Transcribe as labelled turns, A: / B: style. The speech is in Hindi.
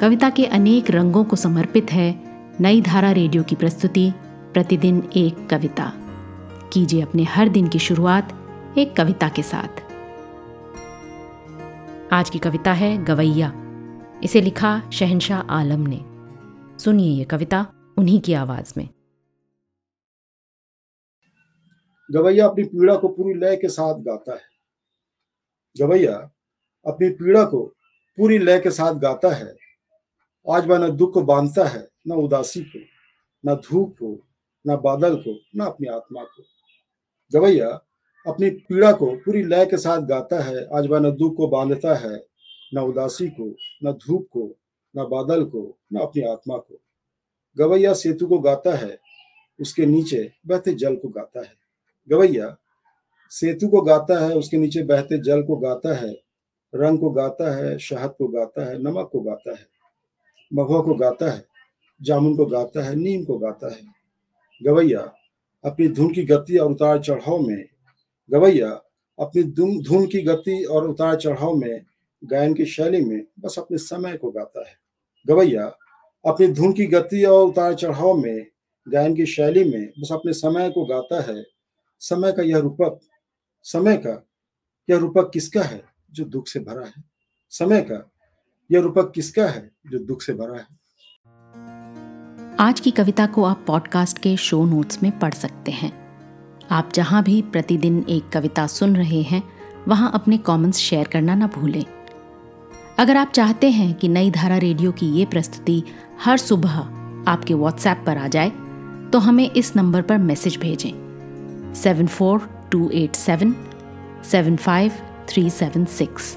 A: कविता के अनेक रंगों को समर्पित है नई धारा रेडियो की प्रस्तुति, प्रतिदिन एक कविता। कीजिए अपने हर दिन की शुरुआत एक कविता के साथ। आज की कविता है गवैया। इसे लिखा शहनशाह आलम ने। सुनिए ये कविता उन्हीं की आवाज़ में।
B: गवैया अपनी पीड़ा को पूरी लय के साथ गाता है। गवैया अपनी पीड़ा को पूरी लय के साथ गाता है। आज वह न दुख को बांधता है, न उदासी को, न धूप को, न बादल को, न अपनी आत्मा को। गवैया अपनी पीड़ा को पूरी लय के साथ गाता है, आज वह न दुख को बांधता है, न उदासी को, न धूप को, न बादल को, न अपनी आत्मा को। गवैया सेतु को गाता है, उसके नीचे बहते जल को गाता है। गवैया सेतु को गाता है, उसके नीचे बहते जल को गाता है, रंग को गाता है, शहद को गाता है, नमक को गाता है। महुआ को गाता है, जामुन को गाता है, नीम को गाता है। गवैया, अपनी धुन की गति और उतार चढ़ाव में, गवैया, अपनी धुन की गति और उतार चढ़ाव में, गायन की शैली में, बस अपने समय को गाता है। गवैया, अपनी धुन की गति और उतार चढ़ाव में, गायन की शैली में, बस अपने समय को गाता है। समय का यह रूपक, समय का यह रूपक किसका है जो दुख से भरा है? समय का यह रूपक किसका है जो दुख से भरा है?
A: आज की कविता को आप पॉडकास्ट के शो नोट्स में पढ़ सकते हैं। आप जहाँ भी प्रतिदिन एक कविता सुन रहे हैं, वहाँ अपने कमेंट्स शेयर करना ना भूलें। अगर आप चाहते हैं कि नई धारा रेडियो की ये प्रस्तुति हर सुबह आपके व्हाट्सएप पर आ जाए तो हमें इस नंबर पर मैसेज भेजें। Seven four two eight seven seven five three seven six